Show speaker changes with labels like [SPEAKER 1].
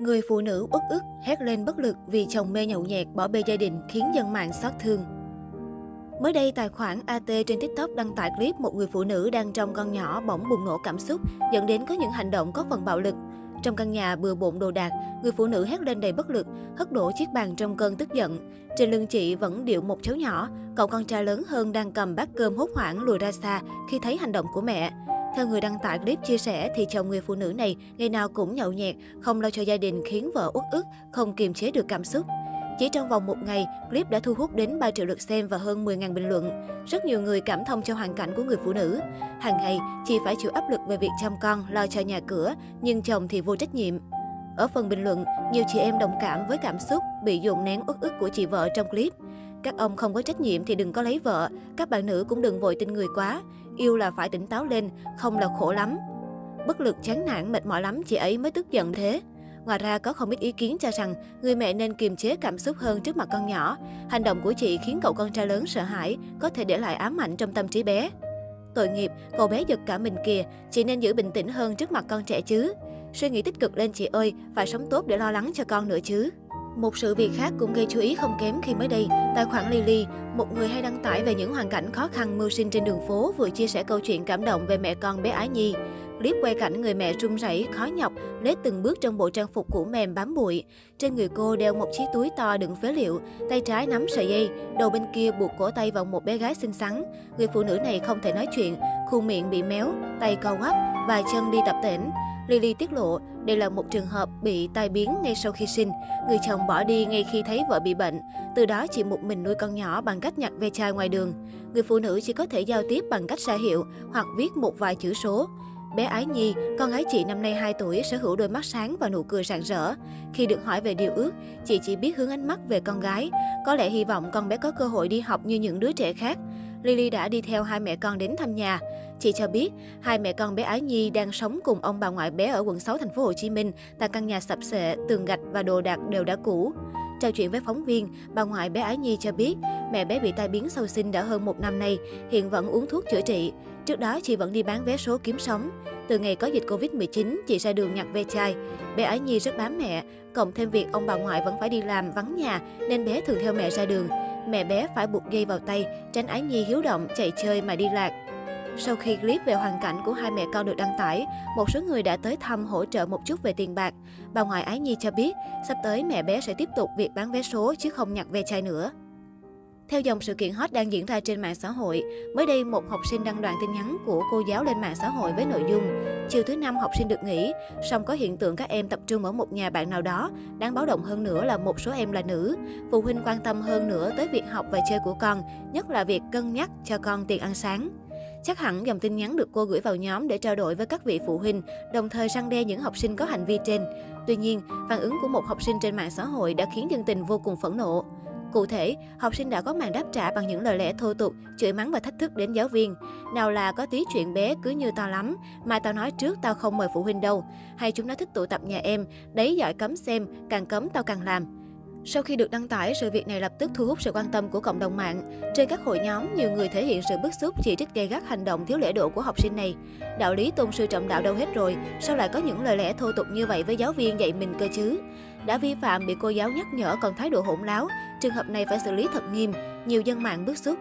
[SPEAKER 1] Người phụ nữ uất ức hét lên bất lực vì chồng mê nhậu nhẹt bỏ bê gia đình khiến dân mạng xót thương. Mới đây, tài khoản AT trên TikTok đăng tải clip một người phụ nữ đang trong con nhỏ bỗng bùng nổ cảm xúc, dẫn đến có những hành động có phần bạo lực. Trong căn nhà bừa bộn đồ đạc, người phụ nữ hét lên đầy bất lực, hất đổ chiếc bàn trong cơn tức giận. Trên lưng chị vẫn điệu một cháu nhỏ, cậu con trai lớn hơn đang cầm bát cơm hốt hoảng lùi ra xa khi thấy hành động của mẹ. Theo người đăng tải clip chia sẻ thì chồng người phụ nữ này ngày nào cũng nhậu nhẹt, không lo cho gia đình khiến vợ uất ức, không kiềm chế được cảm xúc. Chỉ trong vòng một ngày, clip đã thu hút đến 3 triệu lượt xem và hơn 10.000 bình luận. Rất nhiều người cảm thông cho hoàn cảnh của người phụ nữ. Hàng ngày, chị phải chịu áp lực về việc chăm con, lo cho nhà cửa, nhưng chồng thì vô trách nhiệm. Ở phần bình luận, nhiều chị em đồng cảm với cảm xúc bị dồn nén uất ức của chị vợ trong clip. Các ông không có trách nhiệm thì đừng có lấy vợ, các bạn nữ cũng đừng vội tin người quá. Yêu là phải tỉnh táo lên, không là khổ lắm. Bất lực, chán nản, mệt mỏi lắm, chị ấy mới tức giận thế. Ngoài ra, có không ít ý kiến cho rằng người mẹ nên kiềm chế cảm xúc hơn trước mặt con nhỏ. Hành động của chị khiến cậu con trai lớn sợ hãi, có thể để lại ám ảnh trong tâm trí bé. Tội nghiệp, cậu bé giật cả mình kìa, chị nên giữ bình tĩnh hơn trước mặt con trẻ chứ. Suy nghĩ tích cực lên chị ơi, phải sống tốt để lo lắng cho con nữa chứ. Một sự việc khác cũng gây chú ý không kém khi mới đây, tài khoản Lily, một người hay đăng tải về những hoàn cảnh khó khăn mưu sinh trên đường phố vừa chia sẻ câu chuyện cảm động về mẹ con bé Ái Nhi. Clip quay cảnh người mẹ run rẩy, khó nhọc, lết từng bước trong bộ trang phục cũ mềm bám bụi. Trên người cô đeo một chiếc túi to đựng phế liệu, tay trái nắm sợi dây, đầu bên kia buộc cổ tay vào một bé gái xinh xắn. Người phụ nữ này không thể nói chuyện, khuôn miệng bị méo, tay co quắp và chân đi tập tễnh. Lily tiết lộ, đây là một trường hợp bị tai biến ngay sau khi sinh. Người chồng bỏ đi ngay khi thấy vợ bị bệnh. Từ đó chị một mình nuôi con nhỏ bằng cách nhặt ve chai ngoài đường. Người phụ nữ chỉ có thể giao tiếp bằng cách ra hiệu hoặc viết một vài chữ số. Bé Ái Nhi, con gái chị năm nay 2 tuổi, sở hữu đôi mắt sáng và nụ cười rạng rỡ. Khi được hỏi về điều ước, chị chỉ biết hướng ánh mắt về con gái. Có lẽ hy vọng con bé có cơ hội đi học như những đứa trẻ khác. Lily đã đi theo hai mẹ con đến thăm nhà. Chị cho biết, hai mẹ con bé Ái Nhi đang sống cùng ông bà ngoại bé ở quận 6 thành phố Hồ Chí Minh tại căn nhà sập sệ, tường gạch và đồ đạc đều đã cũ. Trò chuyện với phóng viên, bà ngoại bé Ái Nhi cho biết mẹ bé bị tai biến sau sinh đã hơn một năm nay, hiện vẫn uống thuốc chữa trị. Trước đó, chị vẫn đi bán vé số kiếm sống. Từ ngày có dịch Covid-19, chị ra đường nhặt ve chai. Bé Ái Nhi rất bám mẹ, cộng thêm việc ông bà ngoại vẫn phải đi làm vắng nhà nên bé thường theo mẹ ra đường. Mẹ bé phải buộc dây vào tay, tránh Ái Nhi hiếu động, chạy chơi mà đi lạc. Sau khi clip về hoàn cảnh của hai mẹ con được đăng tải, một số người đã tới thăm hỗ trợ một chút về tiền bạc. Bà ngoại Ái Nhi cho biết, sắp tới mẹ bé sẽ tiếp tục việc bán vé số chứ không nhặt ve chai nữa. Theo dòng sự kiện hot đang diễn ra trên mạng xã hội, mới đây một học sinh đăng đoạn tin nhắn của cô giáo lên mạng xã hội với nội dung Chiều thứ năm học sinh được nghỉ, song có hiện tượng các em tập trung ở một nhà bạn nào đó. Đáng báo động hơn nữa là một số em là nữ. Phụ huynh quan tâm hơn nữa tới việc học và chơi của con, nhất là việc cân nhắc cho con tiền ăn sáng. Chắc hẳn dòng tin nhắn được cô gửi vào nhóm để trao đổi với các vị phụ huynh, đồng thời răng đe những học sinh có hành vi trên. Tuy nhiên, phản ứng của một học sinh trên mạng xã hội đã khiến dân tình vô cùng phẫn nộ. Cụ thể, học sinh đã có màn đáp trả bằng những lời lẽ thô tục, chửi mắng và thách thức đến giáo viên. Nào là có tí chuyện bé cứ như tao lắm, mà tao nói trước tao không mời phụ huynh đâu. Hay chúng nó thích tụ tập nhà em, đấy giỏi cấm xem, càng cấm tao càng làm. Sau khi được đăng tải, sự việc này lập tức thu hút sự quan tâm của cộng đồng mạng. Trên các hội nhóm, nhiều người thể hiện sự bức xúc chỉ trích gay gắt hành động thiếu lễ độ của học sinh này. Đạo lý tôn sư trọng đạo đâu hết rồi, sao lại có những lời lẽ thô tục như vậy với giáo viên dạy mình cơ chứ? Đã vi phạm bị cô giáo nhắc nhở còn thái độ hỗn láo, trường hợp này phải xử lý thật nghiêm, nhiều dân mạng bức xúc.